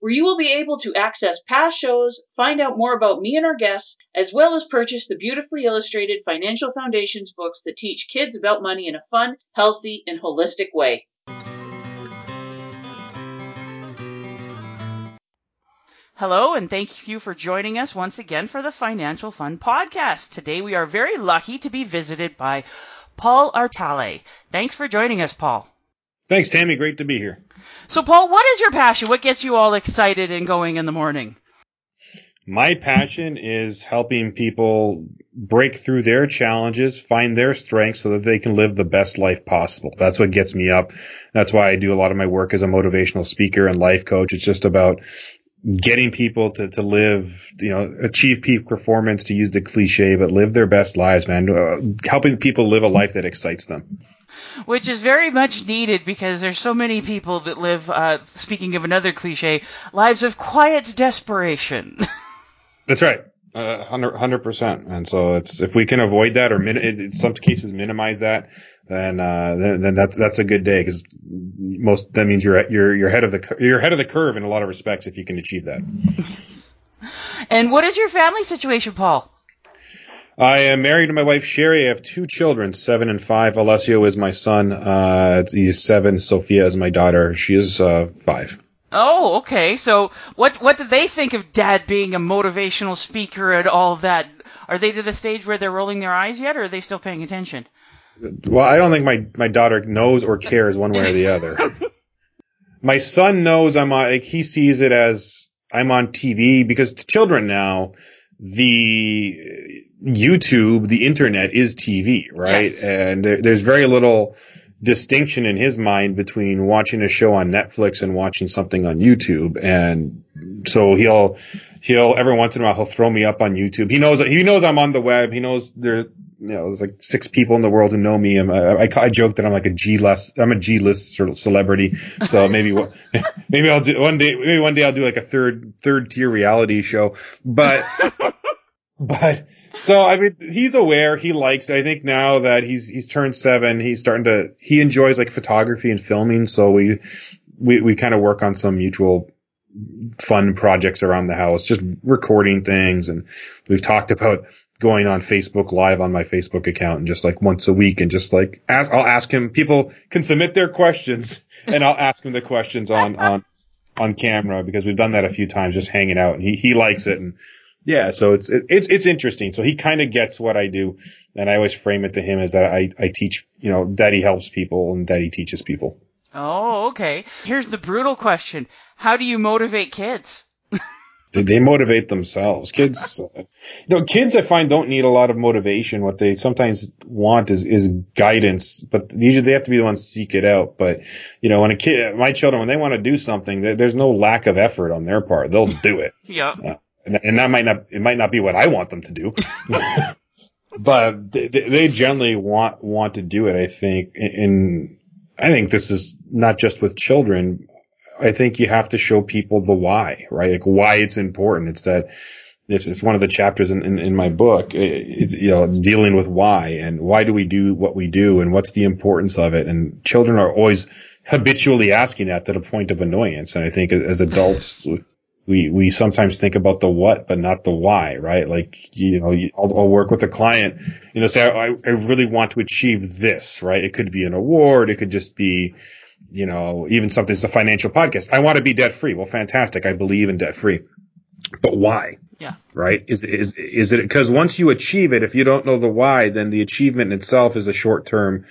where you will be able to access past shows, find out more about me and our guests, as well as purchase the beautifully illustrated Financial Foundations books that teach kids about money in a fun, healthy, and holistic way. Hello, and thank you for joining us once again for the Financial Fun Podcast. Today we are very lucky to be visited by Paul Artale. Thanks for joining us, Paul. Thanks, Tammy. Great to be here. So, Paul, what is your passion? What gets you all excited and going in the morning? My passion is helping people break through their challenges, find their strengths so that they can live the best life possible. That's what gets me up. That's why I do a lot of my work as a motivational speaker and life coach. It's just about getting people to, to live, you know, achieve peak performance to use the cliche, but live their best lives, man. Uh, helping people live a life that excites them. Which is very much needed because there's so many people that live, uh, speaking of another cliche, lives of quiet desperation. That's right. Uh, hundred percent, and so it's if we can avoid that or min- in some cases minimize that, then uh, then, then that's that's a good day because most that means you're you're you're ahead of the you're ahead of the curve in a lot of respects if you can achieve that. and what is your family situation, Paul? I am married to my wife Sherry. I have two children, seven and five. Alessio is my son. Uh, he's seven. Sophia is my daughter. She is uh, five. Oh, okay. So what what do they think of Dad being a motivational speaker and all that? Are they to the stage where they're rolling their eyes yet, or are they still paying attention? Well, I don't think my my daughter knows or cares one way or the other. my son knows I'm on. Like he sees it as I'm on TV because children now, the YouTube, the internet is TV, right? Yes. And there, there's very little distinction in his mind between watching a show on Netflix and watching something on YouTube. And so he'll, he'll every once in a while he'll throw me up on YouTube. He knows, he knows I'm on the web. He knows there, you know, there's like six people in the world who know me. I'm, I, I, I joke that I'm like a G list, I'm a G list sort of celebrity. So maybe, maybe I'll do one day, maybe one day I'll do like a third, third tier reality show. But, but, so I mean, he's aware. He likes. I think now that he's he's turned seven, he's starting to. He enjoys like photography and filming. So we we we kind of work on some mutual fun projects around the house, just recording things. And we've talked about going on Facebook Live on my Facebook account and just like once a week and just like ask. I'll ask him. People can submit their questions, and I'll ask him the questions on on on camera because we've done that a few times, just hanging out. And he he likes it and yeah, so it's it's it's interesting. So he kind of gets what I do, and I always frame it to him as that I I teach, you know, Daddy helps people and Daddy teaches people. Oh, okay. Here's the brutal question: How do you motivate kids? They motivate themselves. Kids, you know, kids I find don't need a lot of motivation. What they sometimes want is, is guidance, but usually they have to be the ones to seek it out. But, you know, when a kid, my children, when they want to do something, there's no lack of effort on their part. They'll do it. yeah. Uh, and, and that might not it might not be what I want them to do. but they, they generally want want to do it. I think, and I think this is not just with children. I think you have to show people the why, right? Like why it's important. It's that this is one of the chapters in, in, in my book, eh, it, you know, dealing with why and why do we do what we do and what's the importance of it. And children are always habitually asking that to the point of annoyance. And I think as adults, we we sometimes think about the what but not the why right like you know I'll, I'll work with a client you know say I, I really want to achieve this right it could be an award it could just be you know even something that's a financial podcast. I want to be debt free well fantastic. I believe in debt free but why? Yeah. Right? Is is is it because once you achieve it, if you don't know the why, then the achievement itself is a short term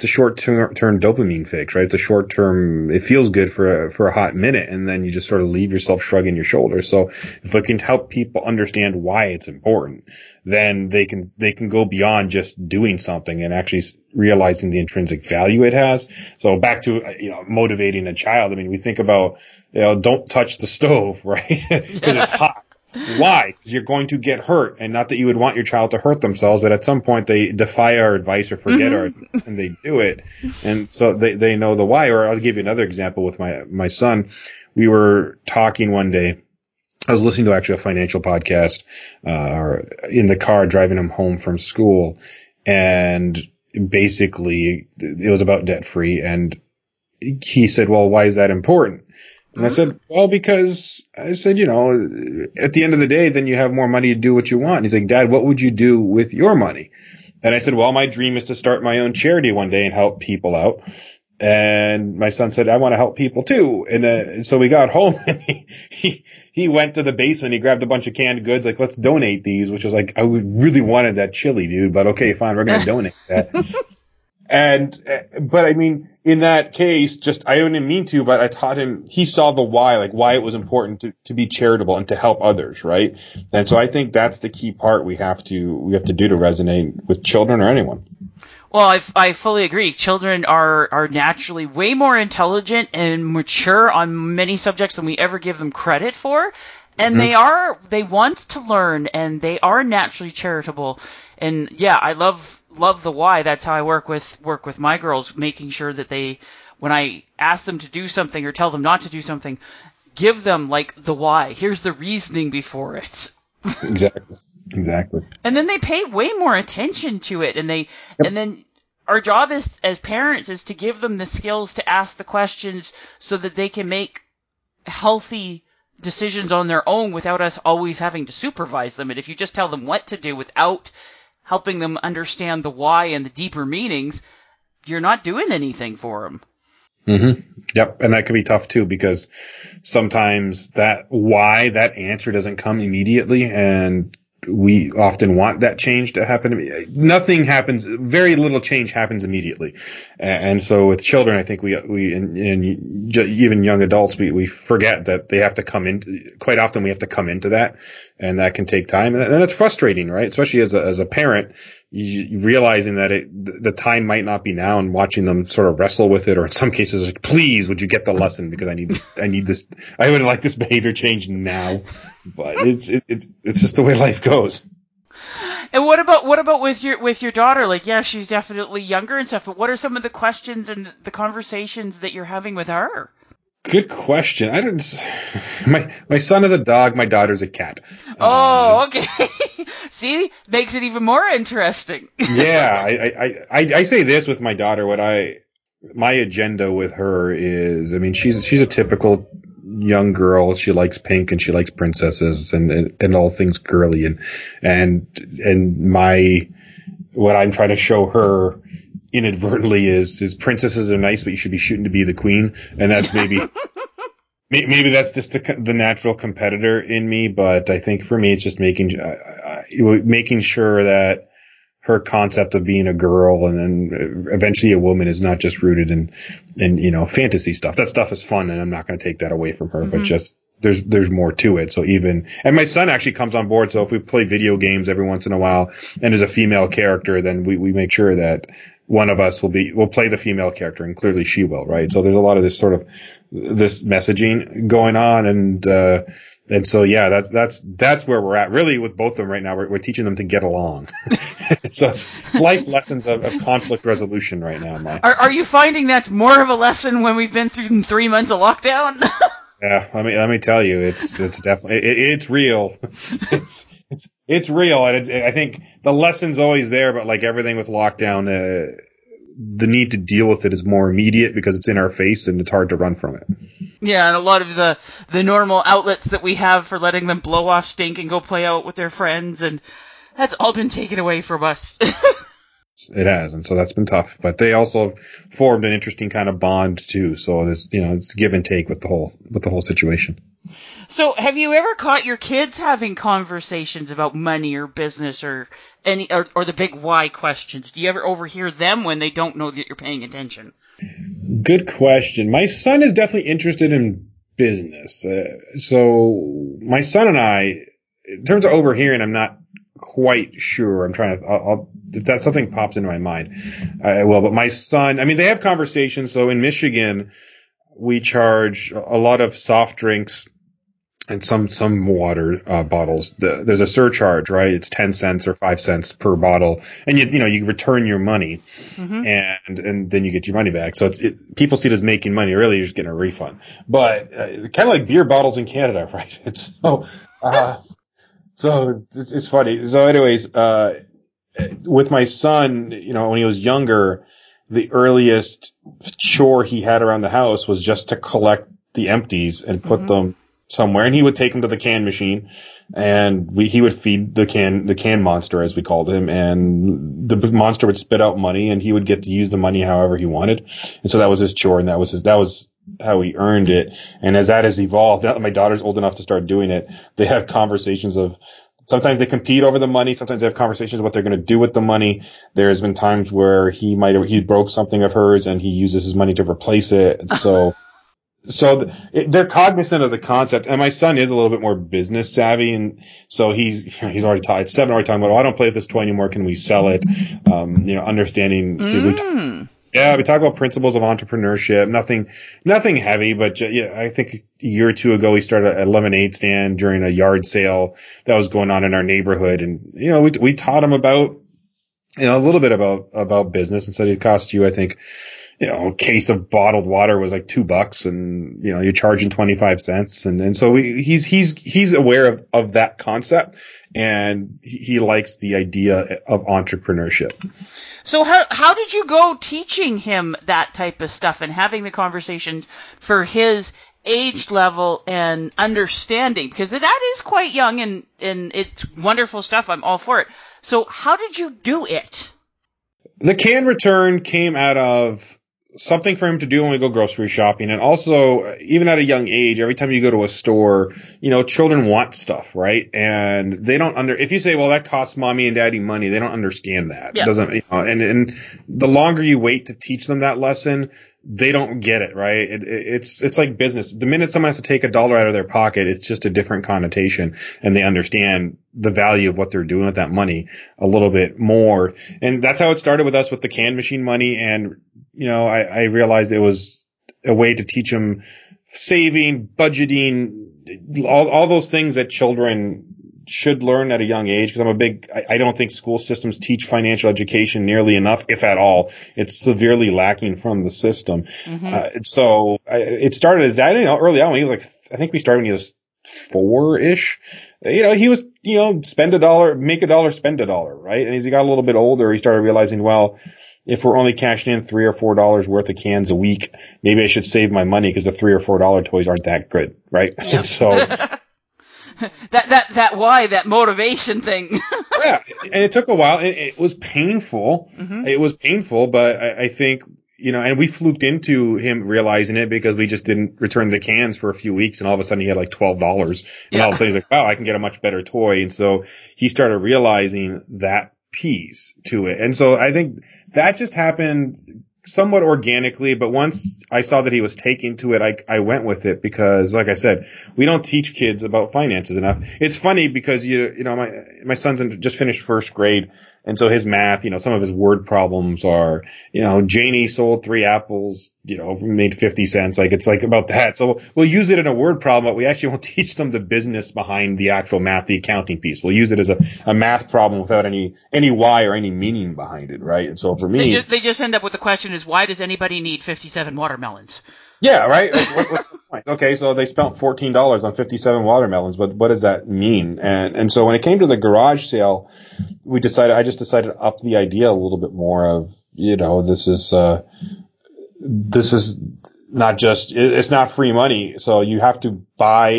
it's a short term dopamine fix, right? It's a short term, it feels good for a, for a hot minute and then you just sort of leave yourself shrugging your shoulders. So if I can help people understand why it's important, then they can, they can go beyond just doing something and actually realizing the intrinsic value it has. So back to, uh, you know, motivating a child. I mean, we think about, you know, don't touch the stove, right? Because it's hot. Why? Because you're going to get hurt, and not that you would want your child to hurt themselves, but at some point they defy our advice or forget mm-hmm. our, and they do it, and so they they know the why. Or I'll give you another example with my my son. We were talking one day. I was listening to actually a financial podcast, uh, in the car driving him home from school, and basically it was about debt free, and he said, "Well, why is that important?" And I said, well, because I said, you know, at the end of the day, then you have more money to do what you want. And he's like, Dad, what would you do with your money? And I said, well, my dream is to start my own charity one day and help people out. And my son said, I want to help people too. And uh, so we got home and he, he, he went to the basement. He grabbed a bunch of canned goods. Like, let's donate these, which was like, I really wanted that chili, dude, but okay, fine. We're going to donate that. And, uh, but I mean, in that case, just, I didn't mean to, but I taught him, he saw the why, like why it was important to, to be charitable and to help others, right? And so I think that's the key part we have to, we have to do to resonate with children or anyone. Well, I, I fully agree. Children are, are naturally way more intelligent and mature on many subjects than we ever give them credit for. And mm-hmm. they are, they want to learn and they are naturally charitable. And yeah, I love love the why. That's how I work with work with my girls, making sure that they, when I ask them to do something or tell them not to do something, give them like the why. Here's the reasoning before it. exactly. Exactly. And then they pay way more attention to it, and they, yep. and then our job as as parents is to give them the skills to ask the questions so that they can make healthy decisions on their own without us always having to supervise them. And if you just tell them what to do without helping them understand the why and the deeper meanings, you're not doing anything for them. Mm-hmm. Yep, and that can be tough too because sometimes that why that answer doesn't come immediately, and we often want that change to happen. Nothing happens. Very little change happens immediately, and so with children, I think we we and, and even young adults, we we forget that they have to come in. Quite often, we have to come into that, and that can take time, and that's frustrating, right? Especially as a as a parent, realizing that it the time might not be now, and watching them sort of wrestle with it, or in some cases, like, please, would you get the lesson because I need I need this. I would like this behavior change now but it's it, it's it's just the way life goes. And what about what about with your with your daughter? Like, yeah, she's definitely younger and stuff. But what are some of the questions and the conversations that you're having with her? Good question. I don't. My my son is a dog. My daughter's a cat. Oh, um, okay. See, makes it even more interesting. yeah, I, I I I say this with my daughter. What I my agenda with her is, I mean, she's she's a typical young girl. She likes pink and she likes princesses and, and, and all things girly and, and, and my, what I'm trying to show her inadvertently is, is princesses are nice, but you should be shooting to be the queen. And that's maybe, maybe that's just the, the, natural competitor in me. But I think for me, it's just making, uh, making sure that, her concept of being a girl and then eventually a woman is not just rooted in in you know fantasy stuff. That stuff is fun, and I'm not going to take that away from her. Mm-hmm. But just there's there's more to it. So even and my son actually comes on board. So if we play video games every once in a while and there's a female character, then we we make sure that one of us will be will play the female character, and clearly she will, right? So there's a lot of this sort of this messaging going on, and uh, and so yeah, that's that's that's where we're at. Really, with both of them right now, we're, we're teaching them to get along. so it's life lessons of, of, conflict resolution right now. Are are you finding that's more of a lesson when we've been through three months of lockdown? yeah, let me let me tell you, it's it's definitely it, it's real. It's it's real, and it's, I think the lesson's always there, but like everything with lockdown. Uh, the need to deal with it is more immediate because it's in our face and it's hard to run from it. Yeah, and a lot of the the normal outlets that we have for letting them blow off stink and go play out with their friends and that's all been taken away from us. it has, and so that's been tough. But they also formed an interesting kind of bond too. So there's you know it's give and take with the whole with the whole situation. So have you ever caught your kids having conversations about money or business or any or, or the big why questions? Do you ever overhear them when they don't know that you're paying attention? Good question. My son is definitely interested in business. Uh, so my son and I, in terms of overhearing, I'm not quite sure. I'm trying to, I'll, I'll, if that something pops into my mind, I will. But my son, I mean, they have conversations. So in Michigan, we charge a lot of soft drinks and some some water uh, bottles. The, there's a surcharge, right? It's ten cents or five cents per bottle, and you you know you return your money, mm-hmm. and and then you get your money back. So it's, it, people see it as making money. Really, you're just getting a refund. But uh, kind of like beer bottles in Canada, right? It's so uh, so it's, it's funny. So, anyways, uh, with my son, you know, when he was younger, the earliest chore he had around the house was just to collect the empties and put mm-hmm. them somewhere, and he would take them to the can machine, and we he would feed the can the can monster as we called him, and the monster would spit out money, and he would get to use the money however he wanted, and so that was his chore, and that was his that was how he earned it. And as that has evolved, now that my daughter's old enough to start doing it, they have conversations of sometimes they compete over the money. Sometimes they have conversations what they're going to do with the money. There's been times where he might have, he broke something of hers and he uses his money to replace it. So so they're cognizant of the concept, and my son is a little bit more business savvy, and so he's he's already taught seven already talking about. Oh, I don't play with this toy anymore. Can we sell it? Um, you know, understanding. Mm. Yeah, we talk about principles of entrepreneurship. Nothing, nothing heavy, but yeah, I think a year or two ago we started a lemonade stand during a yard sale that was going on in our neighborhood, and you know we we taught him about you know a little bit about about business and said it cost you I think you know, a case of bottled water was like two bucks and, you know, you're charging 25 cents. And, and so we, he's, he's, he's aware of, of that concept and he, he likes the idea of entrepreneurship. So how, how did you go teaching him that type of stuff and having the conversations for his age level and understanding? Because that is quite young and, and it's wonderful stuff. I'm all for it. So how did you do it? The can return came out of something for him to do when we go grocery shopping. And also, even at a young age, every time you go to a store, you know, children want stuff, right? And they don't under, if you say, well, that costs mommy and daddy money, they don't understand that. Yeah. It doesn't, you know, and, and the longer you wait to teach them that lesson, they don't get it, right? It, it, it's it's like business. The minute someone has to take a dollar out of their pocket, it's just a different connotation, and they understand the value of what they're doing with that money a little bit more. And that's how it started with us with the can machine money. And you know, I, I realized it was a way to teach them saving, budgeting, all all those things that children should learn at a young age because I'm a big, I, I, don't think school systems teach financial education nearly enough, if at all. It's severely lacking from the system. Mm-hmm. Uh, so I, it started as that, you know, early on. He was like, I think we started when he was four-ish. You know, he was, you know, spend a dollar, make a dollar, spend a dollar, right? And as he got a little bit older, he started realizing, well, if we're only cashing in three or four dollars worth of cans a week, maybe I should save my money because the three or four dollar toys aren't that good, right? Yep. so that that that why that motivation thing. yeah, and it took a while. It, it was painful. Mm-hmm. It was painful, but I, I, think you know, and we fluked into him realizing it because we just didn't return the cans for a few weeks, and all of a sudden he had like twelve dollars, and yeah. all of a sudden he's like, "Wow, I can get a much better toy," and so he started realizing that piece to it, and so I think that just happened somewhat organically, but once I saw that he was taking to it, I, I went with it because, like I said, we don't teach kids about finances enough. It's funny because you, you know, my, my son's just finished first grade and so his math, you know, some of his word problems are, you know, Janie sold three apples, you know, made 50 cents. Like it's like about that. So we'll use it in a word problem, but we actually won't teach them the business behind the actual math, the accounting piece. We'll use it as a, a math problem without any, any why or any meaning behind it, right? And so for me. They just, they just end up with the question is why does anybody need 57 watermelons? Yeah, right. what, what, okay, so they spent fourteen dollars on fifty-seven watermelons, but what does that mean? And and so when it came to the garage sale, we decided. I just decided to up the idea a little bit more of you know this is uh, this is not just it's not free money, so you have to buy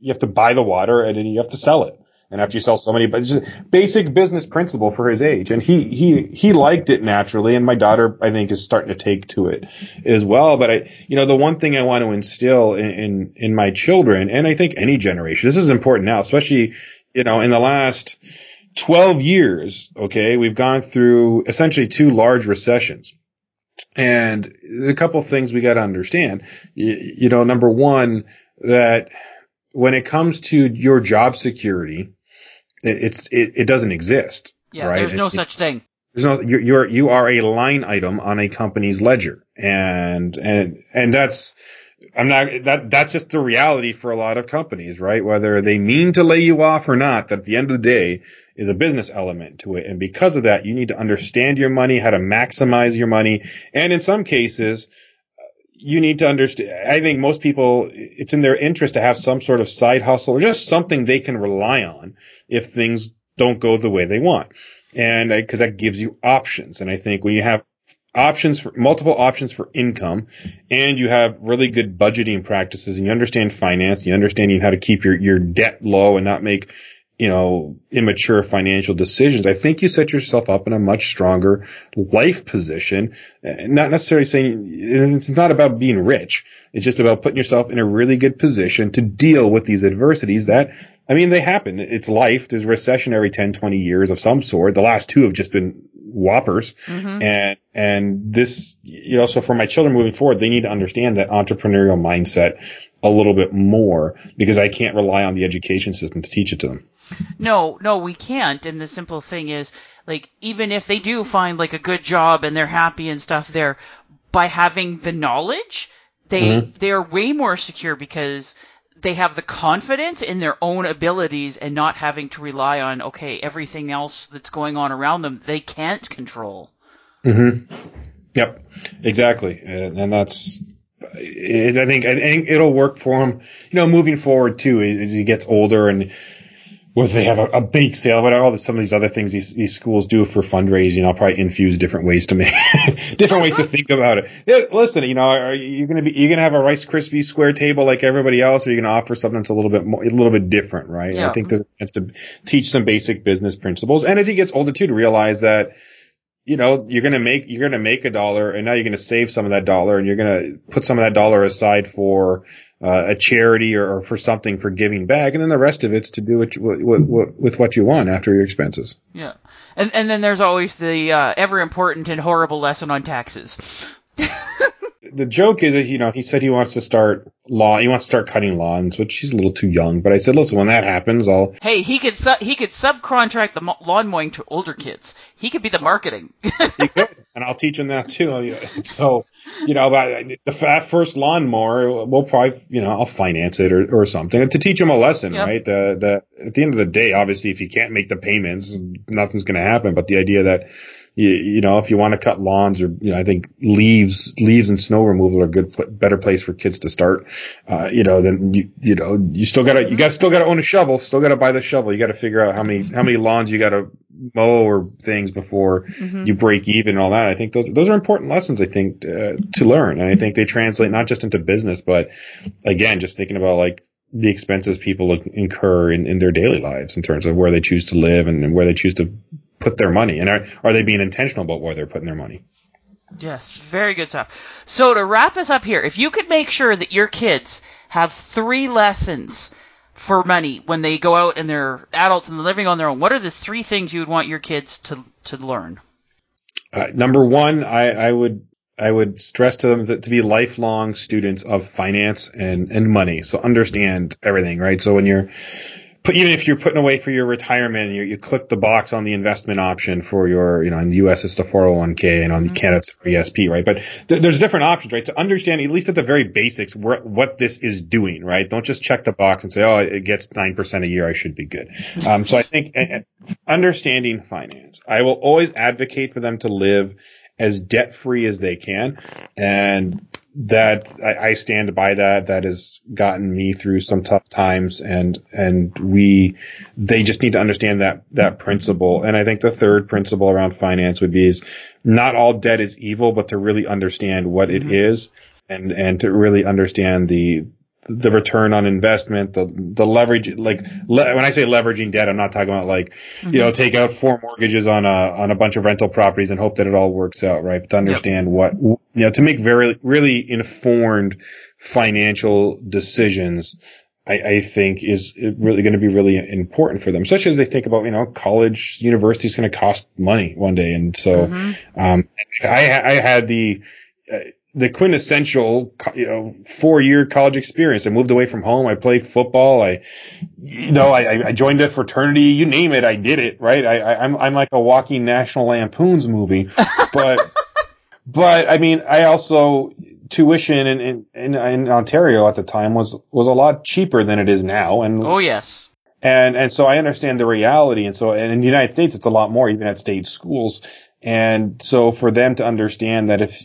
you have to buy the water and then you have to sell it. And after you sell so many, but just basic business principle for his age. And he, he, he liked it naturally. And my daughter, I think, is starting to take to it as well. But I, you know, the one thing I want to instill in, in, in my children, and I think any generation, this is important now, especially, you know, in the last 12 years, okay, we've gone through essentially two large recessions. And a couple things we got to understand, you, you know, number one, that when it comes to your job security, it, it's it, it doesn't exist. Yeah, right? there's no It- such thing. there's no you're, you're you are a line item on a company's ledger, and and and that's I'm not that that's just the reality for a lot of companies, right? Whether they mean to lay you off or not, that at the end of the day is a business element to it, and because of that, you need to understand your money, how to maximize your money, and in some cases. You need to understand. I think most people, it's in their interest to have some sort of side hustle or just something they can rely on if things don't go the way they want and because that gives you options. And I think when you have options for multiple options for income and you have really good budgeting practices and you understand finance, you understand how to keep your, your debt low and not make, you know, immature financial decisions. I think you set yourself up in a much stronger life position. Uh, Not necessarily saying it's not about being rich. It's just about putting yourself in a really good position to deal with these adversities that I mean, they happen. It's life. There's recession every 10, 20 years of some sort. The last two have just been whoppers. hmm And, and this, you know, so for my children moving forward, they need to understand that entrepreneurial mindset a little bit more because I can't rely on the education system to teach it to them. No, no, we can't. And the simple thing is, like, even if they do find like a good job and they're happy and stuff there, by having the knowledge, they Mhm. they're way more secure because they have the confidence in their own abilities and not having to rely on okay everything else that's going on around them they can't control. Mm-hmm. Yep, exactly, and, and that's. It, I think I think it'll work for him. You know, moving forward too, as he gets older and whether they have a, a bake sale, whatever, all the, some of these other things these, these schools do for fundraising, I'll probably infuse different ways to make, different ways to think about it. Yeah, listen, you know, are you going to be, you going to have a Rice Krispie square table like everybody else, or are you going to offer something that's a little bit more, a little bit different, right? And Yeah. I think there's a chance to teach some basic business principles. And as he gets older too, to realize that, you know, you're going to make, you're going to make a dollar and now you're going to save some of that dollar and you're going to put some of that dollar aside for, uh, a charity or, or for something for giving back. And then the rest of it's to do what you, what, what, with what you want after your expenses. Yeah. And and then there's always the uh, ever important and horrible lesson on taxes. The joke is that, you know, he said he wants to start law, he wants to start cutting lawns, which he's a little too young. But I said, listen, when that happens, I'll, Hey, he could su- he could subcontract the lawn mowing to older kids. He could be the marketing. he could, and I'll teach him that too. So, you know, but the that first lawnmower, we'll probably, you know, I'll finance it or, or something to teach him a lesson, Yep. right? The, the, at the end of the day, obviously, if you can't make the payments, nothing's going to happen. But the idea that, you, you know, if you want to cut lawns or, you know, I think leaves, leaves and snow removal are a good, better place for kids to start. Uh, you know, then you, you know, you still gotta, you got still gotta own a shovel, still gotta buy the shovel. You gotta figure out how many, how many lawns you gotta mow or things before Mhm. you break even and all that. I think those, those are important lessons, I think, uh, to learn. And I think they translate not just into business, but again, just thinking about like, the expenses people incur in, in their daily lives in terms of where they choose to live and, and where they choose to put their money. And are, are they being intentional about where they're putting their money? Yes, very good stuff. So to wrap us up here, if you could make sure that your kids have three lessons for money when they go out and they're adults and they're living on their own, what are the three things you would want your kids to to learn? Uh, number one, I, I would I would stress to them that to be lifelong students of finance and and money. So understand everything, right? So when you're even if you're putting away for your retirement, you, you click the box on the investment option for your, you know, in the U.S. it's the 401k and on the Canada it's ESP, right? But th- there's different options, right? To understand at least at the very basics where, what this is doing, right? Don't just check the box and say, oh, it gets nine percent a year, I should be good. Um, so I think uh, understanding finance, I will always advocate for them to live as debt free as they can. And that I, I stand by that. That has gotten me through some tough times and, and we, they just need to understand that, that principle. And I think the third principle around finance would be is not all debt is evil, but to really understand what it mm-hmm. is and, and to really understand the, the return on investment, the the leverage. Like le- when I say leveraging debt, I'm not talking about like mm-hmm. you know take out four mortgages on a on a bunch of rental properties and hope that it all works out, right? But to understand yep. what you know to make very really informed financial decisions. I, I think is really going to be really important for them, especially as they think about, you know, college, university is going to cost money one day. And so, mm-hmm. um, I, I had the, uh, the quintessential, you know, four year college experience. I moved away from home. I played football. I, you know, I, I joined a fraternity. You name it, I did it. Right. I, I I'm I'm like a walking National Lampoon's movie, but but I mean, I also tuition in, in in in Ontario at the time was was a lot cheaper than it is now. And oh yes. And and so I understand the reality. And so and in the United States, it's a lot more even at state schools. And so for them to understand that if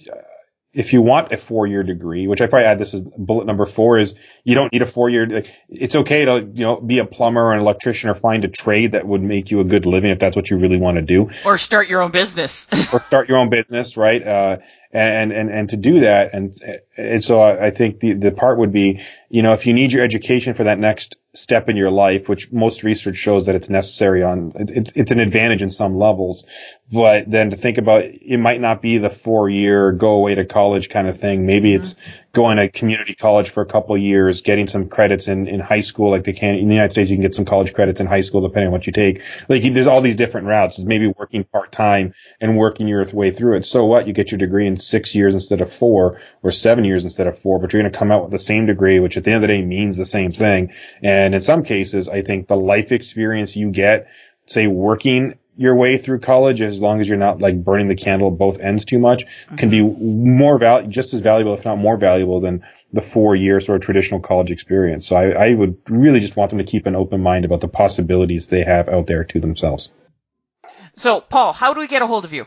if you want a four year degree, which I probably add this is bullet number four is you don't need a four year. It's okay to, you know, be a plumber or an electrician or find a trade that would make you a good living if that's what you really want to do. Or start your own business. or start your own business, right? Uh, and, and, and to do that. And, and so I, I think the, the part would be, you know, if you need your education for that next step in your life, which most research shows that it's necessary on, it's, it's an advantage in some levels. But then to think about, it might not be the four year go away to college kind of thing. Maybe mm-hmm. it's going to community college for a couple years, getting some credits in, in high school, like they can in the United States, you can get some college credits in high school depending on what you take. Like there's all these different routes. It's maybe working part time and working your way through it. So what? You get your degree in six years instead of four or seven years instead of four, but you're going to come out with the same degree, which at the end of the day means the same thing. And in some cases, I think the life experience you get, say working your way through college, as long as you're not like burning the candle at both ends too much, mm-hmm. can be mm-hmm. more val- just as valuable, if not more valuable than the four year sort of traditional college experience. So I, I would really just want them to keep an open mind about the possibilities they have out there to themselves. So, Paul, how do we get a hold of you?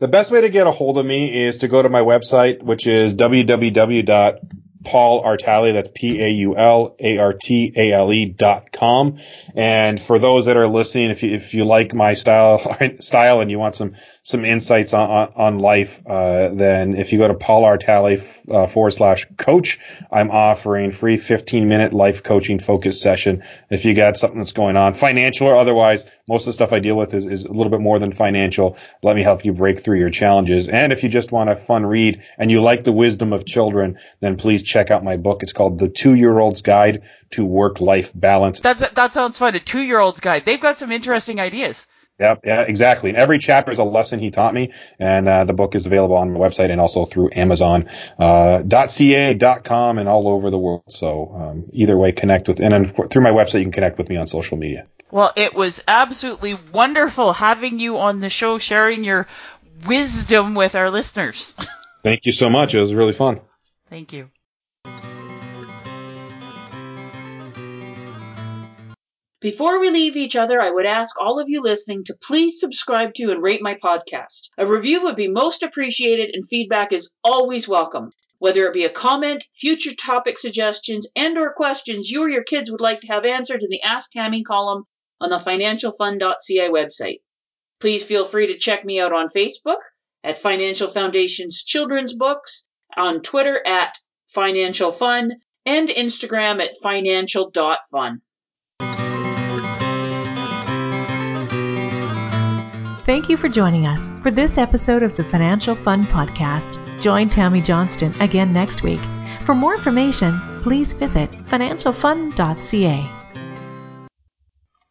The best way to get a hold of me is to go to my website, which is www Paul Artale. That's P-A-U-L-A-R-T-A-L-E dot com. And for those that are listening, if you, if you like my style, style and you want some, some insights on, on, on life, uh, then if you go to Paul Artale uh, forward slash coach, I'm offering free 15 minute life coaching focus session. If you got something that's going on, financial or otherwise, most of the stuff I deal with is, is a little bit more than financial. Let me help you break through your challenges. And if you just want a fun read and you like the wisdom of children, then please check out my book. It's called The Two Year Old's Guide to Work Life Balance. That's, that sounds fun. A two year old's guide. They've got some interesting ideas. Yep, yeah, exactly. And every chapter is a lesson he taught me, and uh, the book is available on my website and also through Amazon, uh, .ca, .com, and all over the world. So um, either way, connect with, and then through my website, you can connect with me on social media. Well, it was absolutely wonderful having you on the show, sharing your wisdom with our listeners. Thank you so much. It was really fun. Thank you. Before we leave each other, I would ask all of you listening to please subscribe to and rate my podcast. A review would be most appreciated and feedback is always welcome. Whether it be a comment, future topic suggestions, and or questions you or your kids would like to have answered in the Ask Tammy column on the financialfun.ca website. Please feel free to check me out on Facebook at Financial Foundation's Children's Books, on Twitter at Financial Fun, and Instagram at financial.fun. Thank you for joining us for this episode of the Financial Fun Podcast. Join Tammy Johnston again next week. For more information, please visit financialfun.ca.